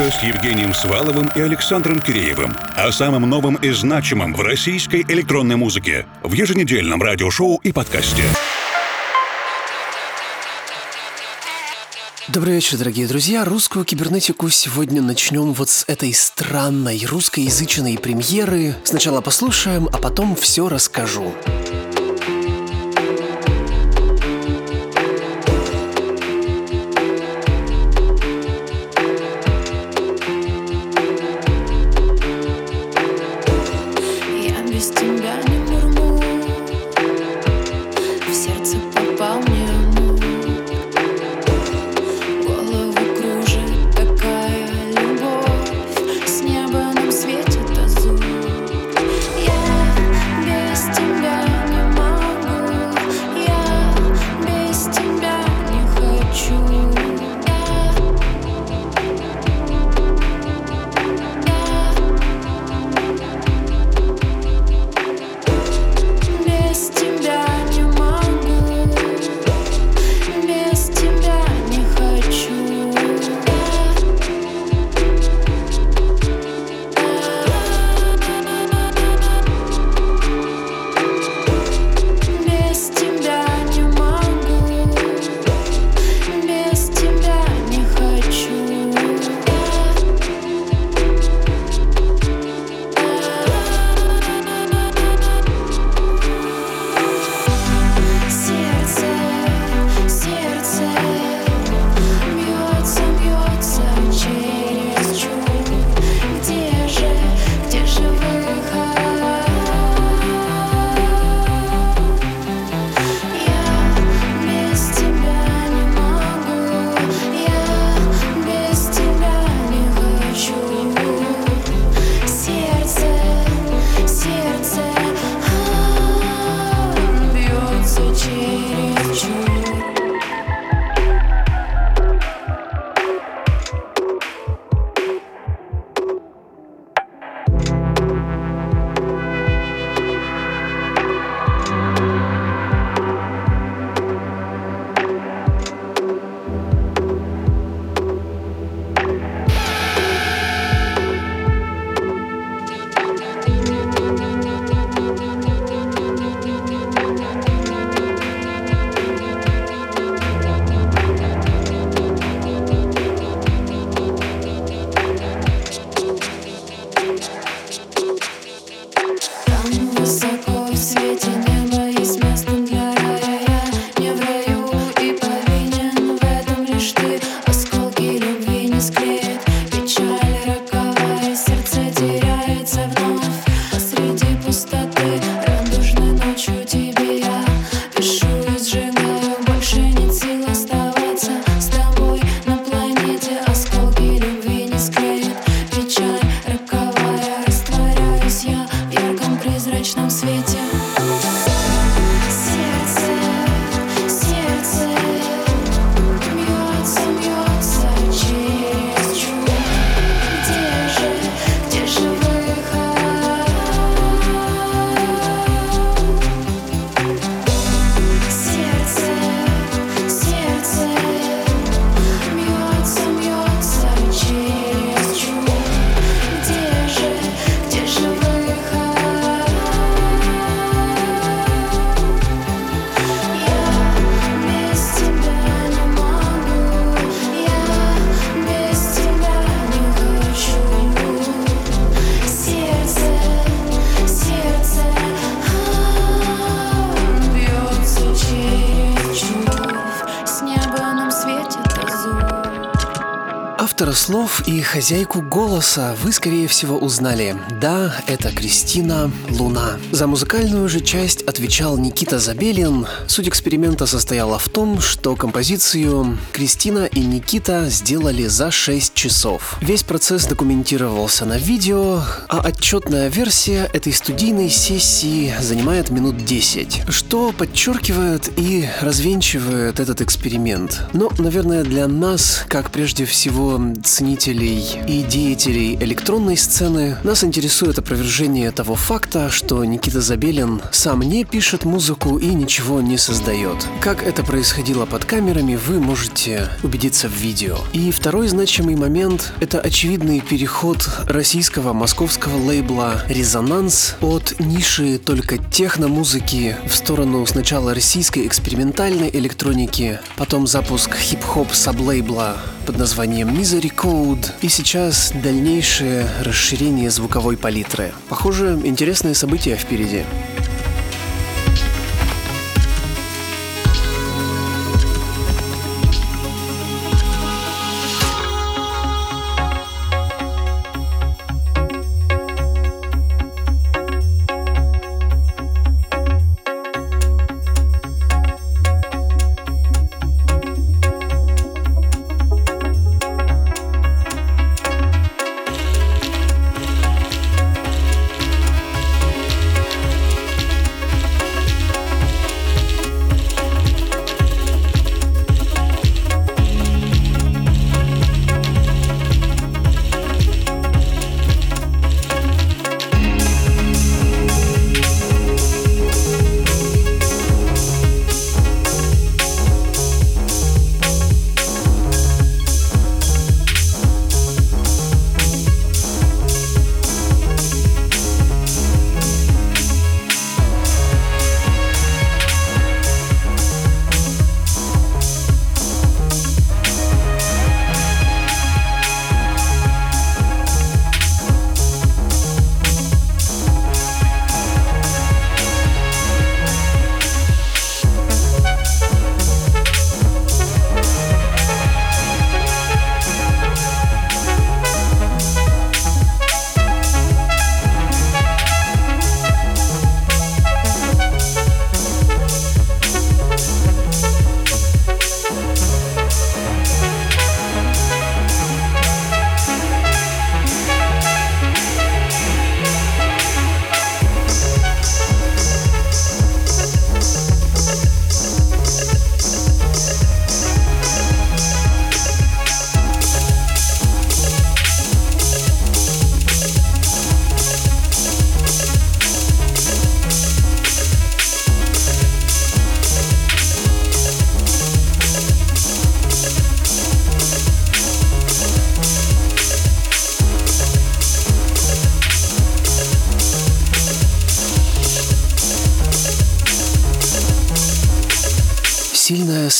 музыка с Евгением Сваловым и Александром Киреевым. О самом новом и значимом в российской электронной музыке в еженедельном радиошоу и подкасте. Добрый вечер, дорогие друзья. Русскую кибернетику сегодня начнем вот с этой странной русскоязычной премьеры. Сначала послушаем, а потом все расскажу. Хозяйку голоса вы, скорее всего, узнали. Да, это Кристина Луна. За музыкальную же часть отвечал Никита Забелин. Суть эксперимента состояла в том, что композицию Кристина и Никита сделали за 6 часов. Весь процесс документировался на видео, а отчетная версия этой студийной сессии занимает минут 10, что подчеркивает и развенчивает этот эксперимент. Но, наверное, для нас, как прежде всего ценителей и деятелей электронной сцены, нас интересует опровержение того факта, что Никита Забелин сам не пишет музыку и ничего не создает. Как это происходило под камерами, вы можете убедиться в видео. И второй значимый момент — это очевидный переход российского московского лейбла «Резонанс» от ниши только техно-музыки в сторону сначала российской экспериментальной электроники, потом запуск хип-хоп саблейбла под названием Misery Code и сейчас дальнейшее расширение звуковой палитры. Похоже, интересные события впереди.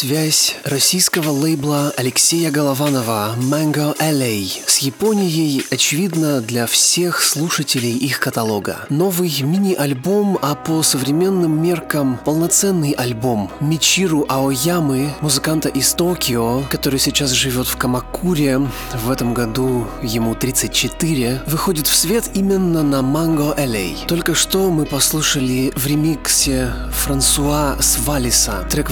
Связь российского лейбла Алексея Голованова Mango LA с Японией очевидна для всех слушателей их каталога. Новый мини-альбом, а по современным меркам полноценный альбом Мичиру Аоямы, музыканта из Токио, который сейчас живет в Камакуре, в этом году ему 34, выходит в свет именно на Mango LA. Только что мы послушали в ремиксе Франсуа Свалиса трек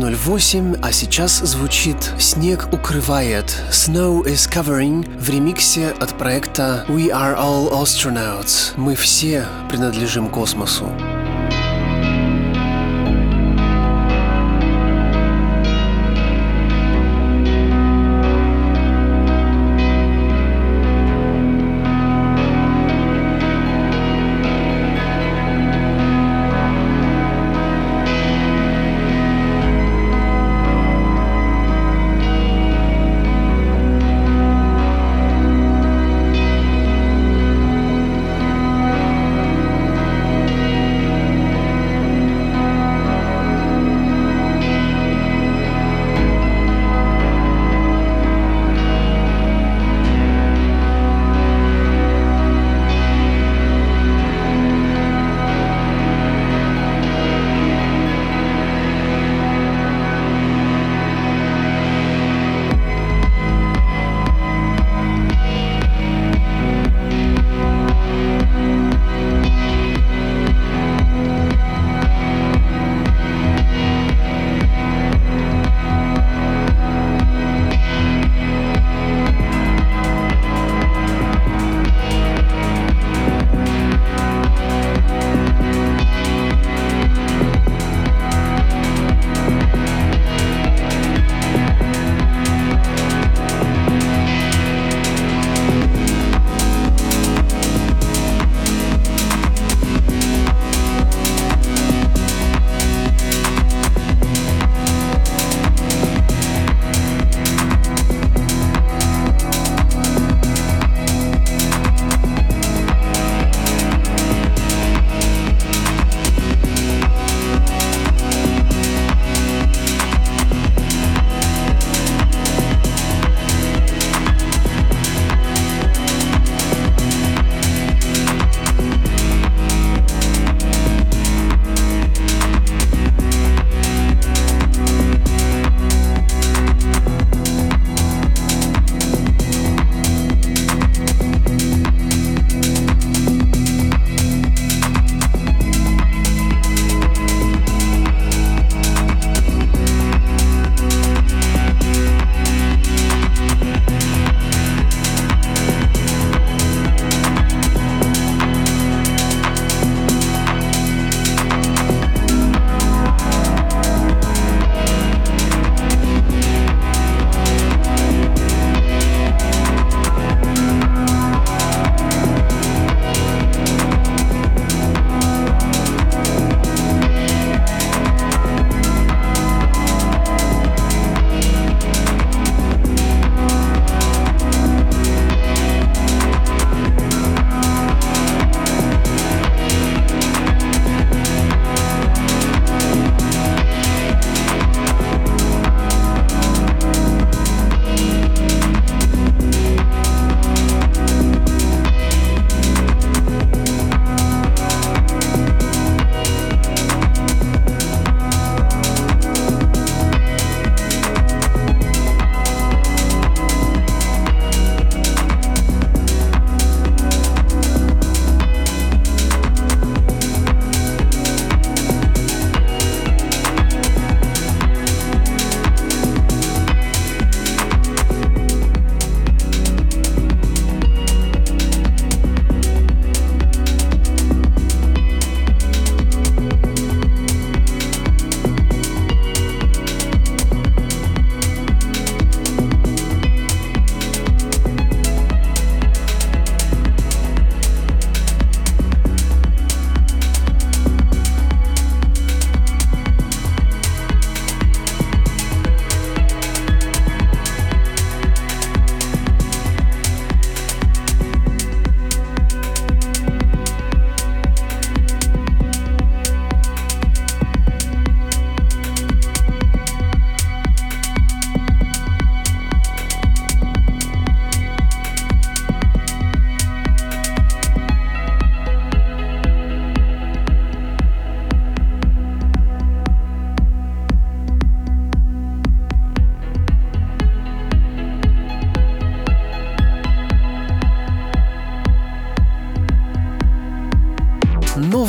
180308, а сейчас звучит «Снег укрывает» Snow is covering в ремиксе от проекта We Are All Astronauts. Мы все принадлежим космосу.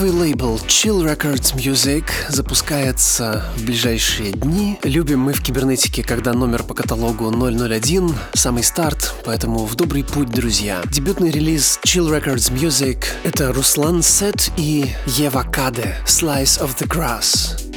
Лейбл Chill Records Music запускается в ближайшие дни. Любим мы в кибернетике, когда номер по каталогу 001, самый старт, поэтому в добрый путь, друзья. Дебютный релиз Chill Records Music — это Руслан Сет и Ева Каде «Slice of the Grass».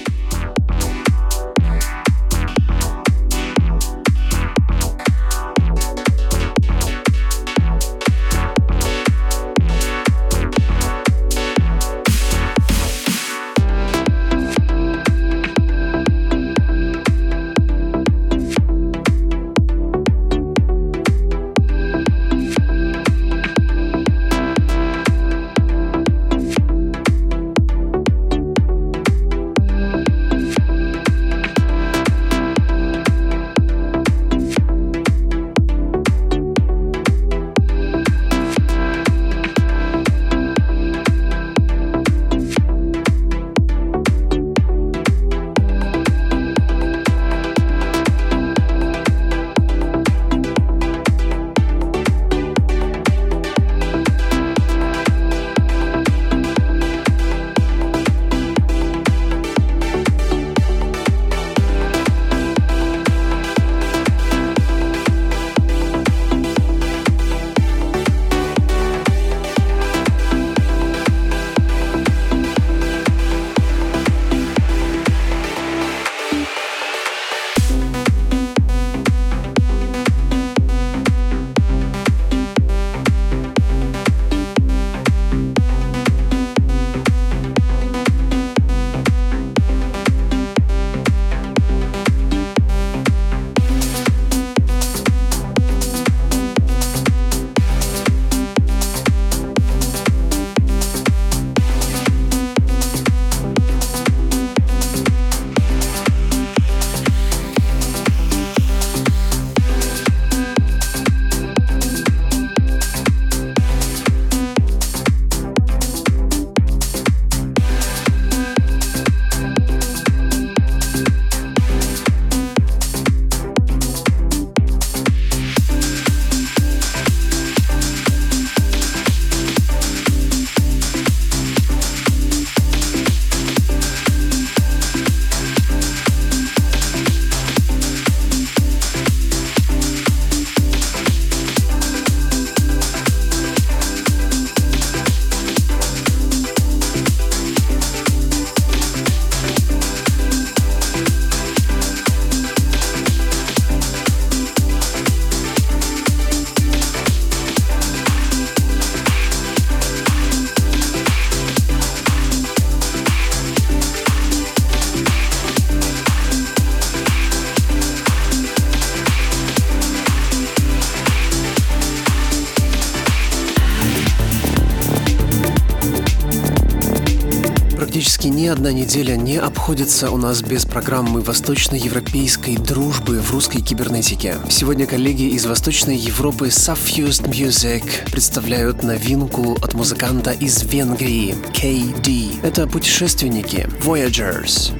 Одна неделя не обходится у нас без программы восточноевропейской дружбы в русской кибернетике. Сегодня коллеги из Восточной Европы Suffused Music представляют новинку от музыканта из Венгрии KD. Это путешественники Voyagers.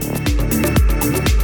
лейбле Spring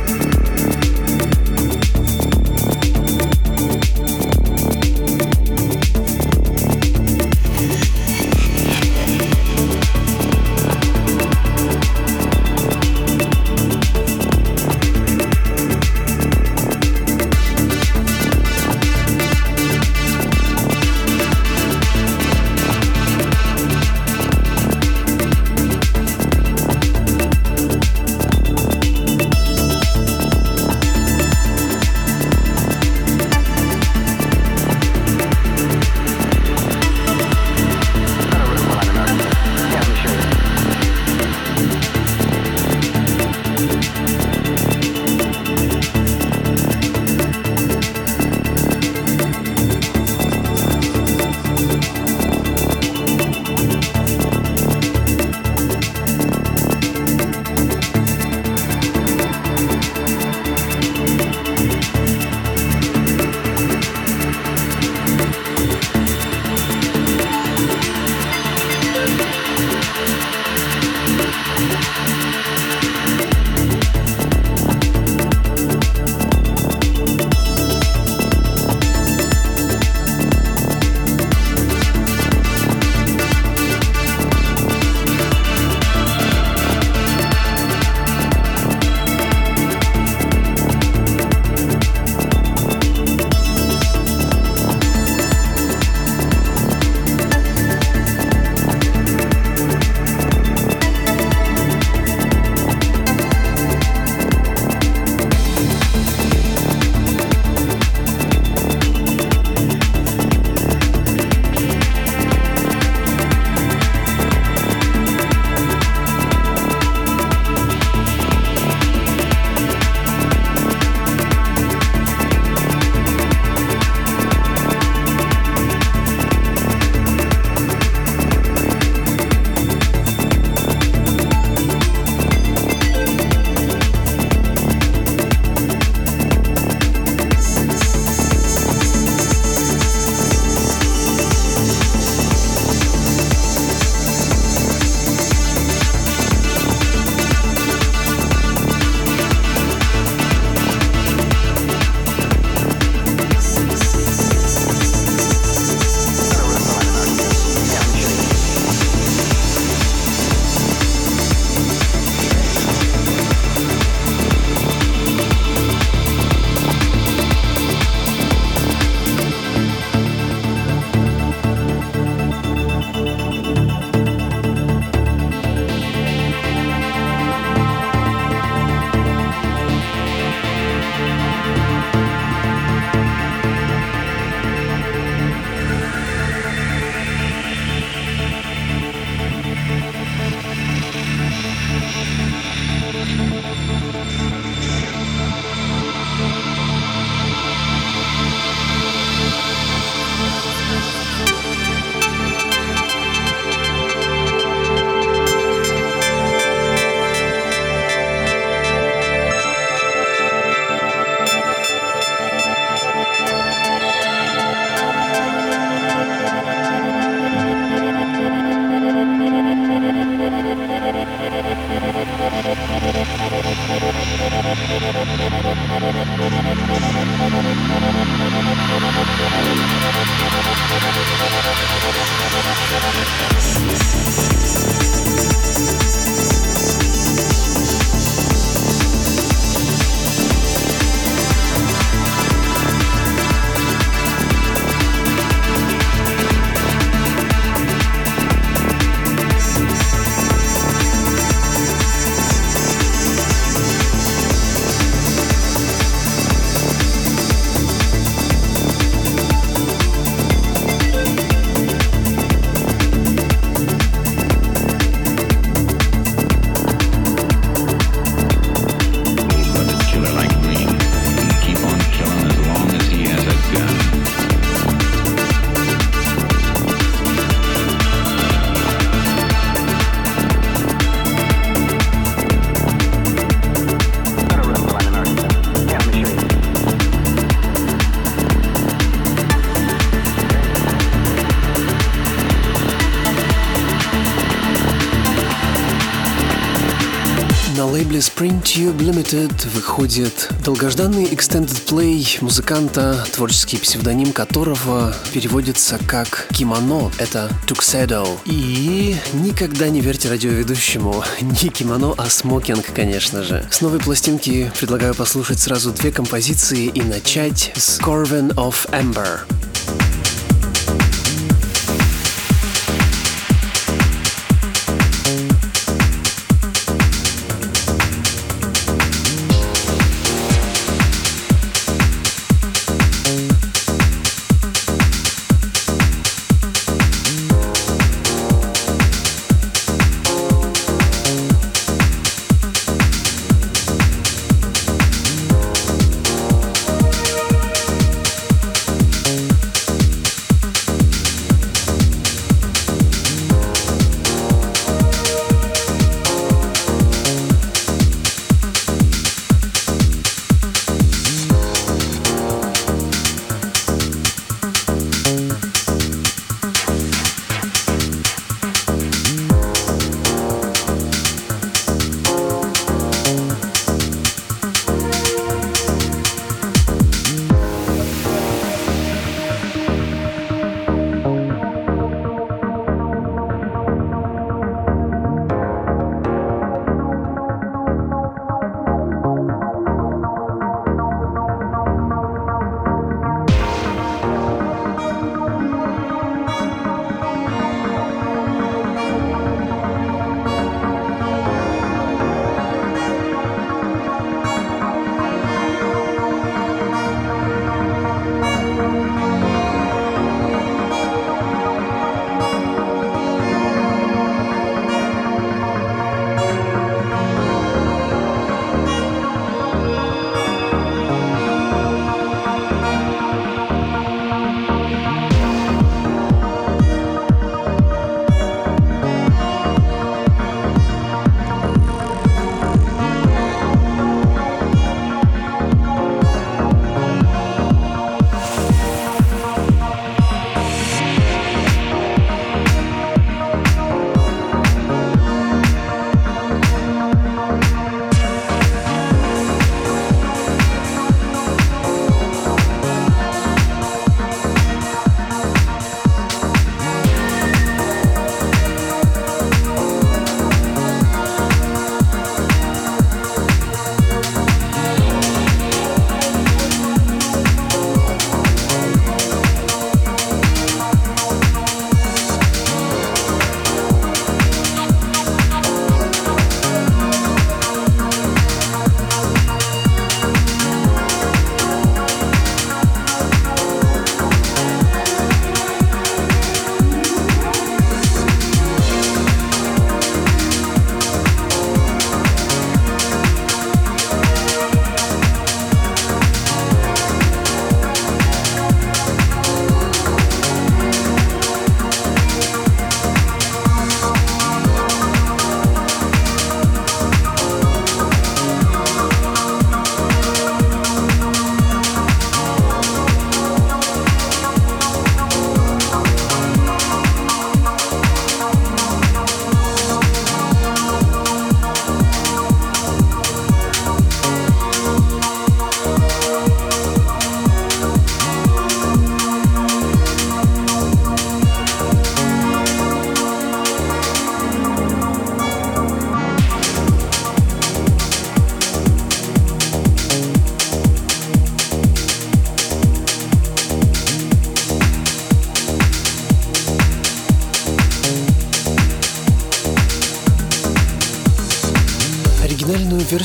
Tube Limited выходит долгожданный extended play музыканта, творческий псевдоним которого переводится как «кимоно». Это Tuxedo. И никогда не верьте радиоведущему. Не кимоно, а смокинг, конечно же. С новой пластинки предлагаю послушать сразу две композиции и начать с Corvin of Amber.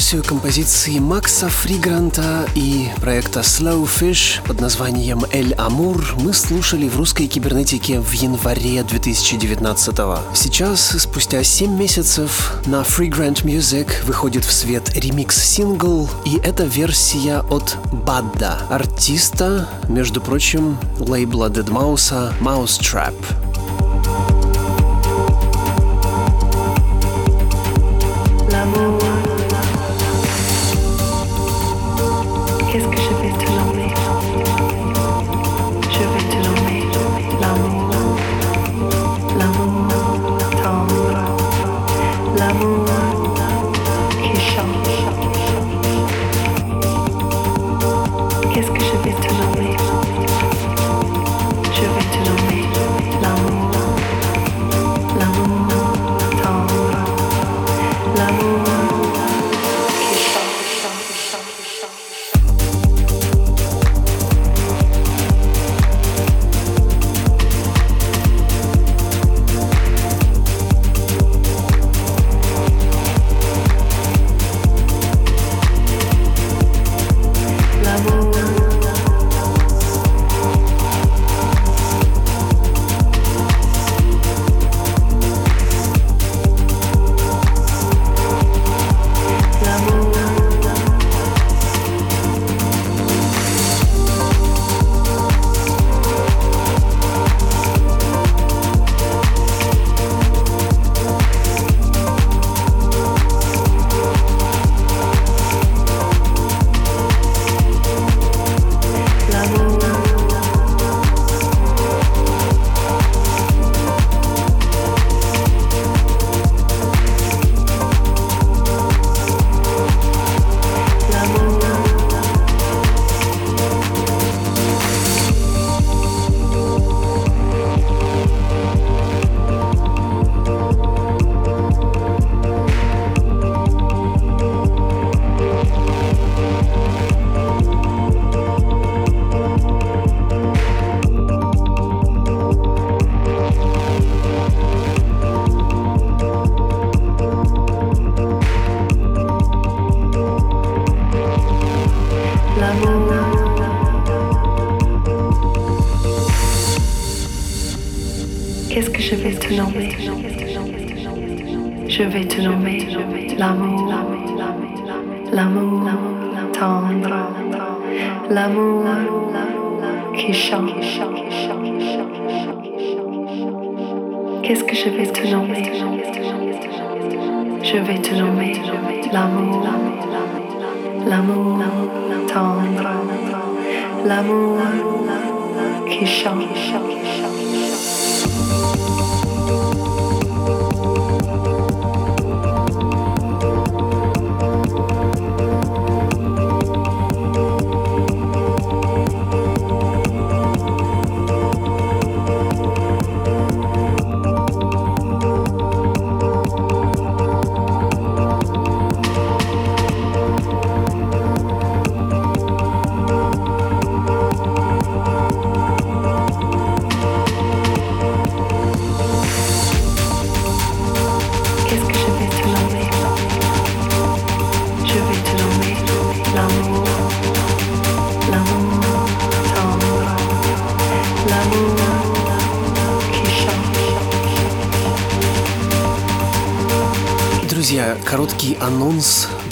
Версию композиции Макса Фригранта и проекта Slow Fish под названием «Эль Амур» мы слушали в русской кибернетике в январе 2019 -го. Сейчас, спустя 7 месяцев, на Freegrant Music выходит в свет ремикс-сингл, и это версия от Бадда, артиста, между прочим, лейбла Dead Mouse Mousetrap.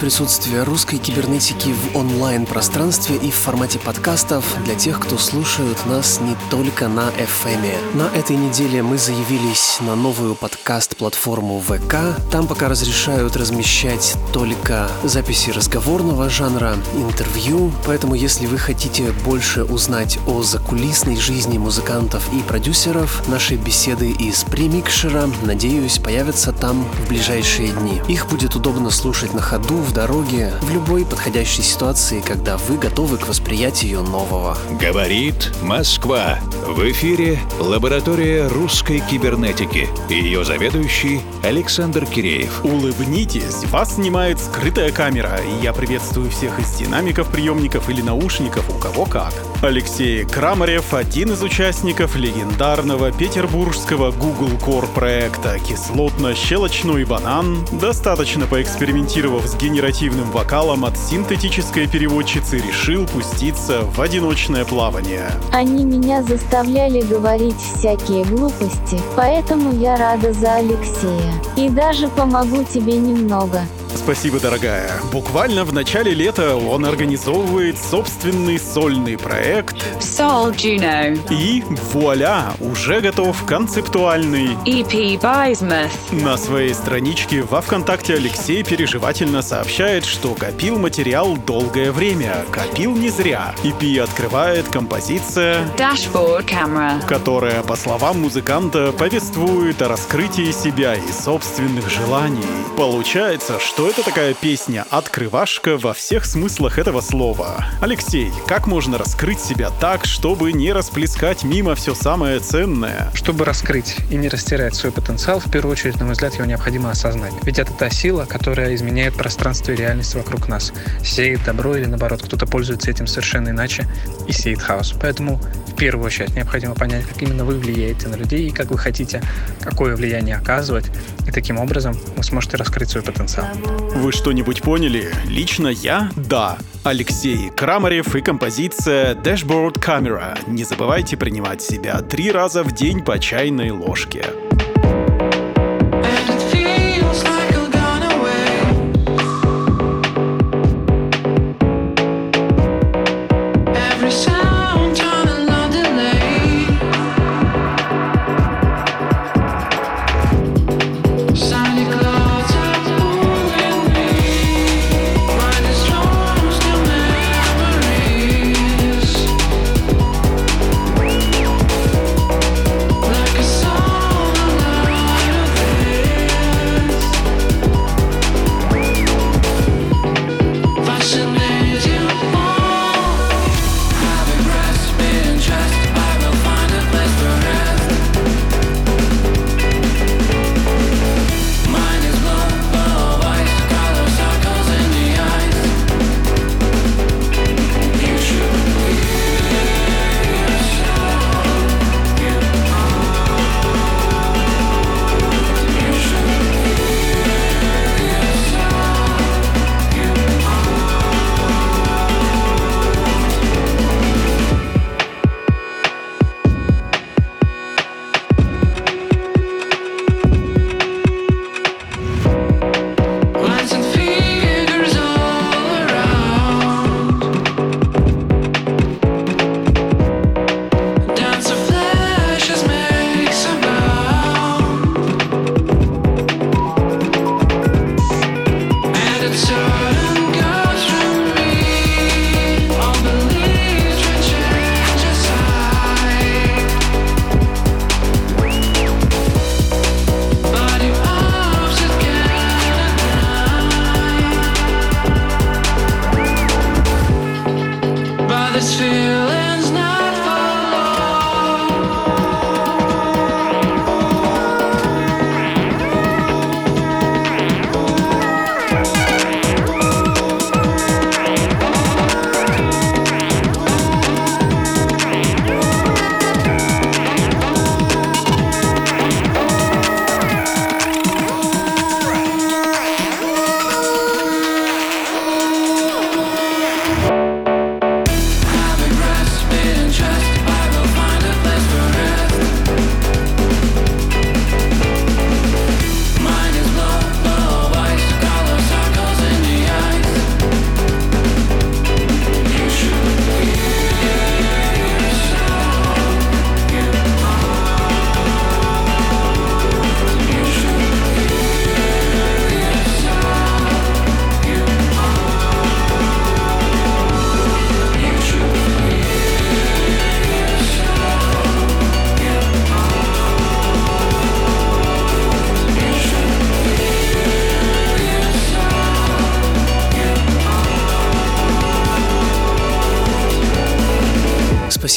Анонс присутствия русской кибернетики в онлайн-пространстве и в формате подкастов для тех, кто слушает нас не только на FM. На этой неделе мы заявились на новую подкаст-платформу ВК. Там пока разрешают размещать только записи разговорного жанра, интервью. Поэтому, если вы хотите больше узнать о закулисной жизни музыкантов и продюсеров, наши беседы из премикшера, надеюсь, появятся там в ближайшие дни. Их будет удобно слушать на ходу, в дороге, в любой подходящей ситуации, когда вы готовы к восприятию нового. Говорит Москва. В эфире лаборатория русской кибернетики. Ее заведующий Александр Киреев. Улыбнитесь, вас снимает скрытая камера, и я приветствую всех из динамиков, приемников или наушников, у кого как. Алексей Крамарев, один из участников легендарного петербургского Google Core проекта «Кислотно-щелочной банан», достаточно поэкспериментировав с генеративным вокалом от синтетической переводчицы, решил пуститься в одиночное плавание. Они меня заставляли говорить всякие глупости, поэтому я рада за Алексея. И даже помогу тебе немного. Спасибо, дорогая. Буквально в начале лета он организовывает собственный сольный проект. Soul Juno. И вуаля, уже готов концептуальный. EP Bismuth. На своей страничке во ВКонтакте Алексей переживательно сообщает, что копил материал долгое время. Копил не зря. EP открывает композиция Dashboard camera. которая, по словам музыканта, повествует о раскрытии себя и собственных желаний. Получается, что это такая песня «Открывашка» во всех смыслах этого слова. Алексей, как можно раскрыть себя так, чтобы не расплескать мимо все самое ценное? Чтобы раскрыть и не растирать свой потенциал, в первую очередь, на мой взгляд, его необходимо осознать. Ведь это та сила, которая изменяет пространство и реальность вокруг нас. Сеет добро или наоборот, кто-то пользуется этим совершенно иначе и сеет хаос. Поэтому в первую очередь необходимо понять, как именно вы влияете на людей и как вы хотите какое влияние оказывать. И таким образом вы сможете раскрыть свой потенциал. Вы что-нибудь поняли? Лично я — да. Алексей Крамарев и композиция Dashboard Camera. Не забывайте принимать себя три раза в день по чайной ложке.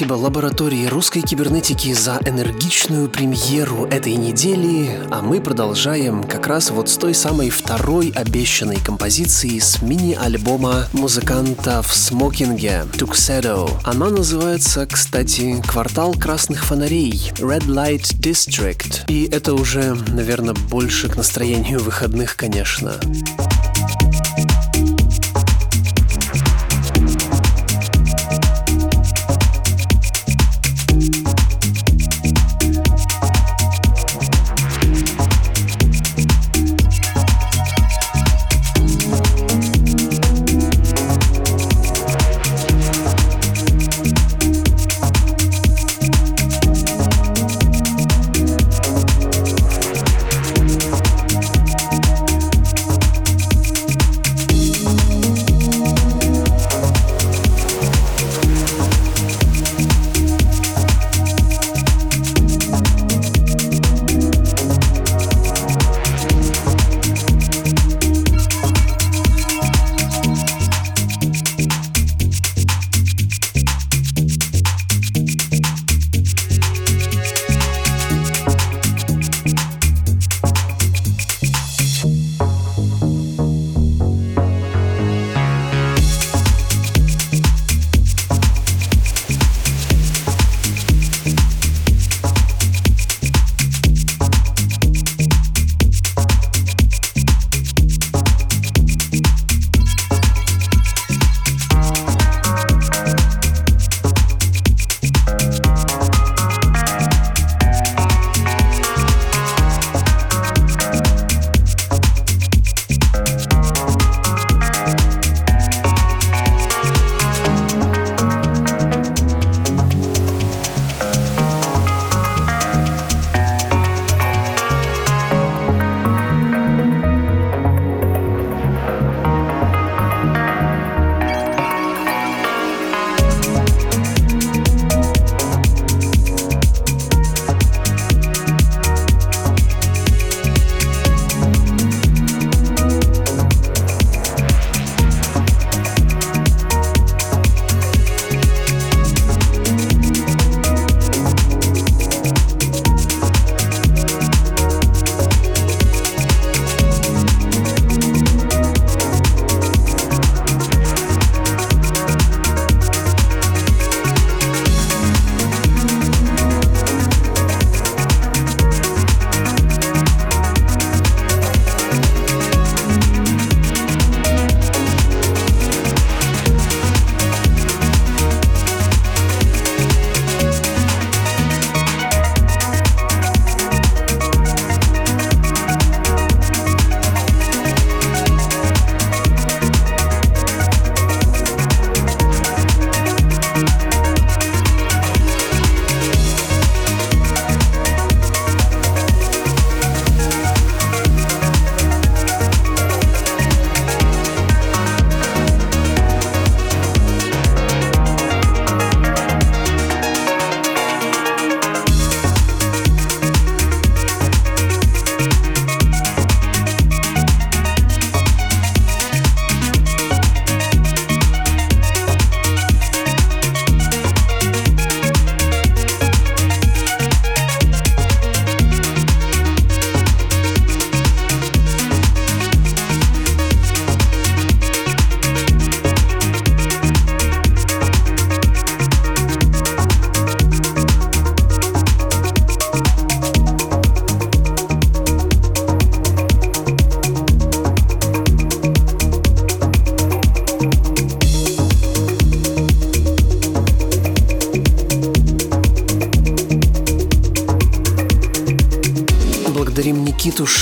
Спасибо лаборатории русской кибернетики за энергичную премьеру этой недели, а мы продолжаем как раз вот с той самой второй обещанной композиции с мини-альбома музыканта в смокинге Tuxedo. Она называется, кстати, «Квартал красных фонарей» Red Light District. И это уже, наверное, больше к настроению выходных, конечно. Никиту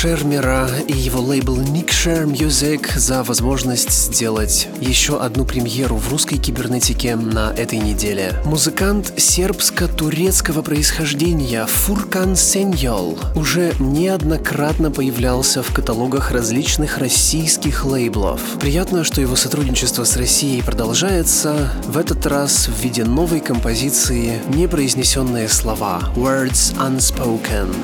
Шермера и его лейбл Nick Share Music за возможность сделать еще одну премьеру в русской кибернетике на этой неделе. Музыкант сербско-турецкого происхождения Фуркан Сеньол уже неоднократно появлялся в каталогах различных российских лейблов. Приятно, что его сотрудничество с Россией продолжается, в этот раз в виде новой композиции «Непроизнесенные слова» Words Unspoken.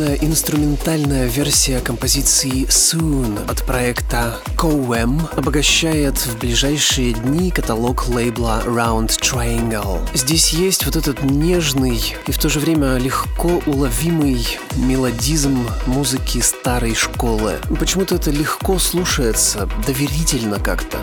Замечательная инструментальная версия композиции Soon от проекта Coem обогащает в ближайшие дни каталог лейбла Round Triangle. Здесь есть вот этот нежный и в то же время легко уловимый мелодизм музыки старой школы. Почему-то это легко слушается, доверительно как-то.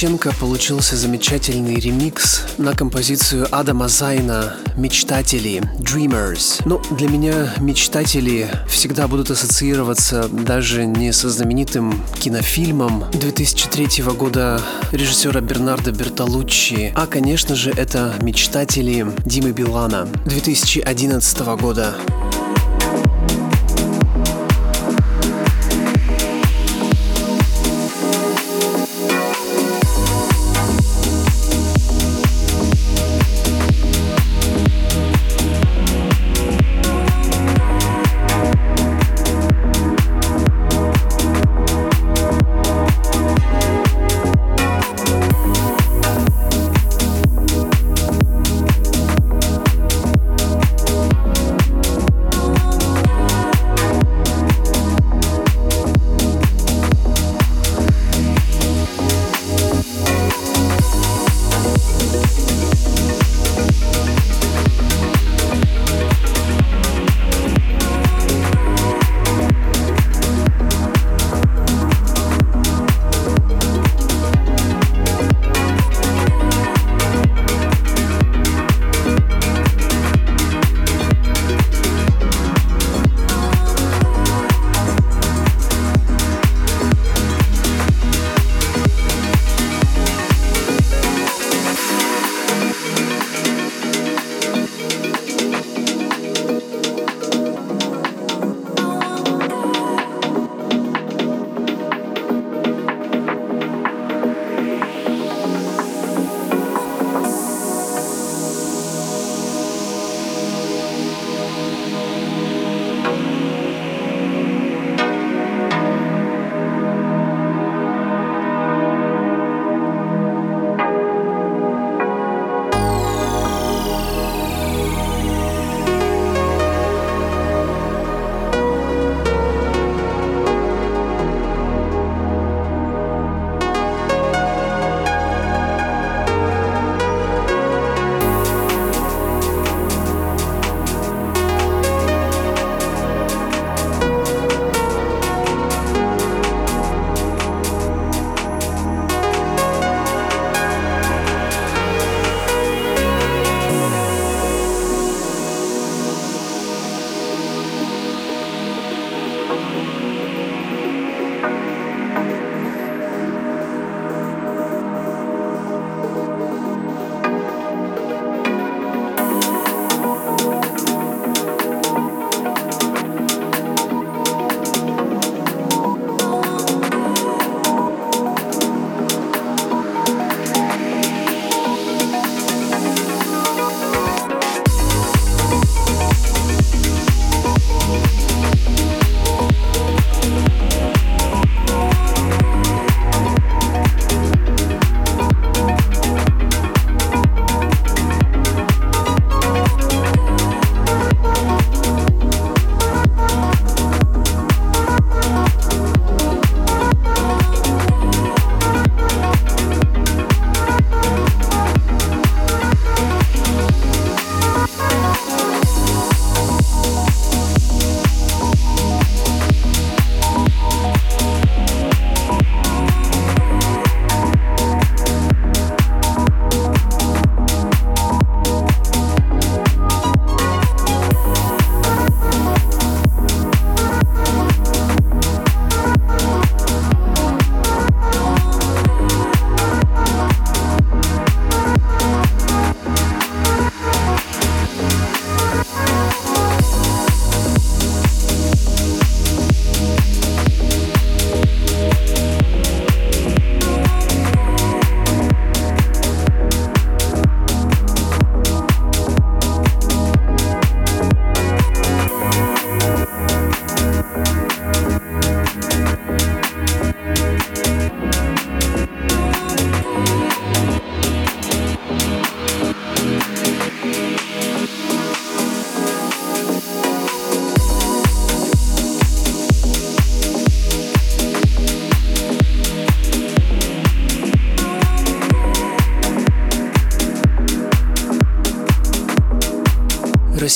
Костюченко получился замечательный ремикс на композицию Адама Зайна «Мечтатели» Dreamers. Но для меня мечтатели всегда будут ассоциироваться даже не со знаменитым кинофильмом 2003 года режиссера Бернарда Бертолуччи, а, конечно же, это «Мечтатели» Димы Билана 2011 года.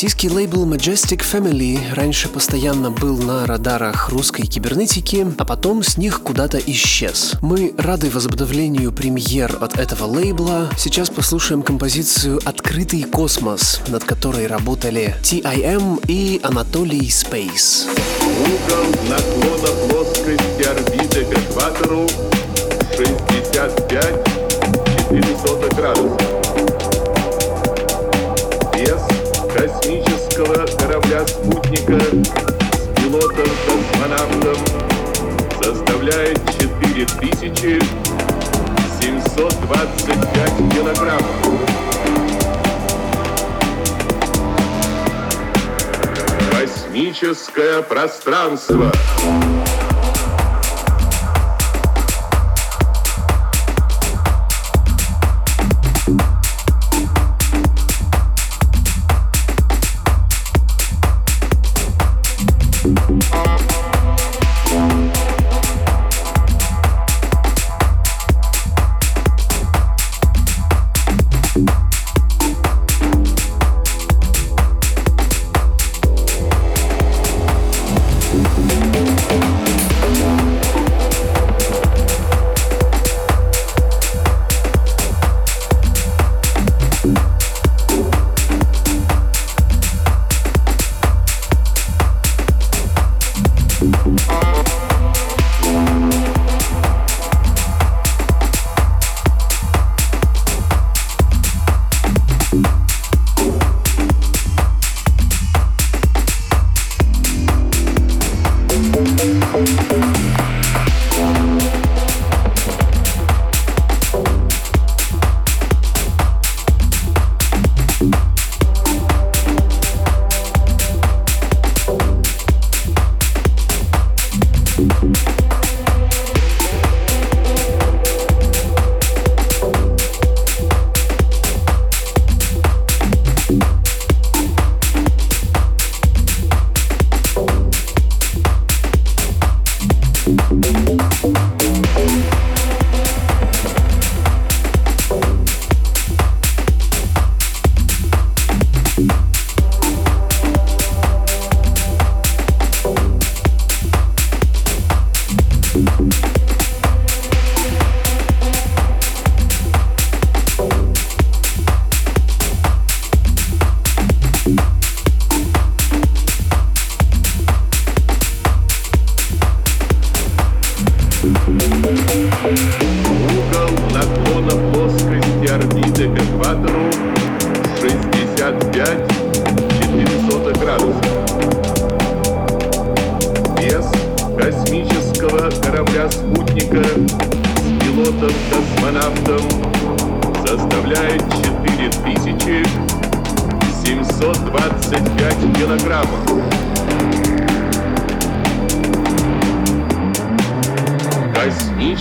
Российский лейбл Majestic Family раньше постоянно был на радарах русской кибернетики, а потом с них куда-то исчез. Мы рады возобновлению премьер от этого лейбла. Сейчас послушаем композицию «Открытый космос», над которой работали TIM и Анатолий Space. Угол наклона плоскости орбиты к экватору 65,4 градуса. Вес корабля-спутника с пилотом-космонавтом составляет 4725 килограммов. Космическое пространство.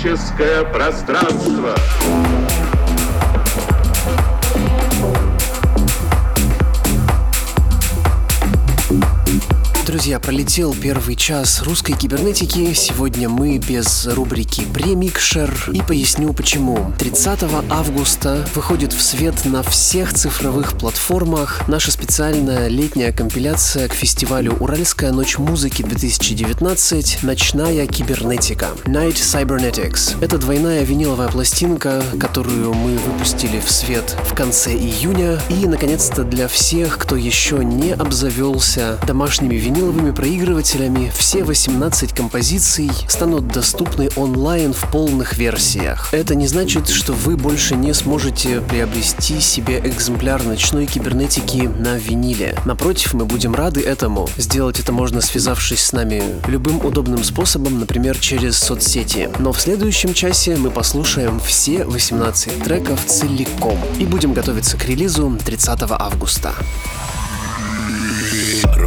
Космическое пространство. Пролетел первый час русской кибернетики. Сегодня мы без рубрики «Премикшер». И поясню почему. 30 августа выходит в свет на всех цифровых платформах наша специальная летняя компиляция к фестивалю «Уральская ночь музыки 2019. Ночная кибернетика» Night Cybernetics. Это двойная виниловая пластинка, которую мы выпустили в свет в конце июня. И, наконец-то, для всех, кто еще не обзавелся домашними виниловыми проигрывателями, все 18 композиций станут доступны онлайн в полных версиях. Это не значит, что вы больше не сможете приобрести себе экземпляр ночной кибернетики на виниле. Напротив, мы будем рады этому. Сделать это можно, связавшись с нами любым удобным способом, например, через соцсети. Но в следующем часе мы послушаем все 18 треков целиком и будем готовиться к релизу 30 августа.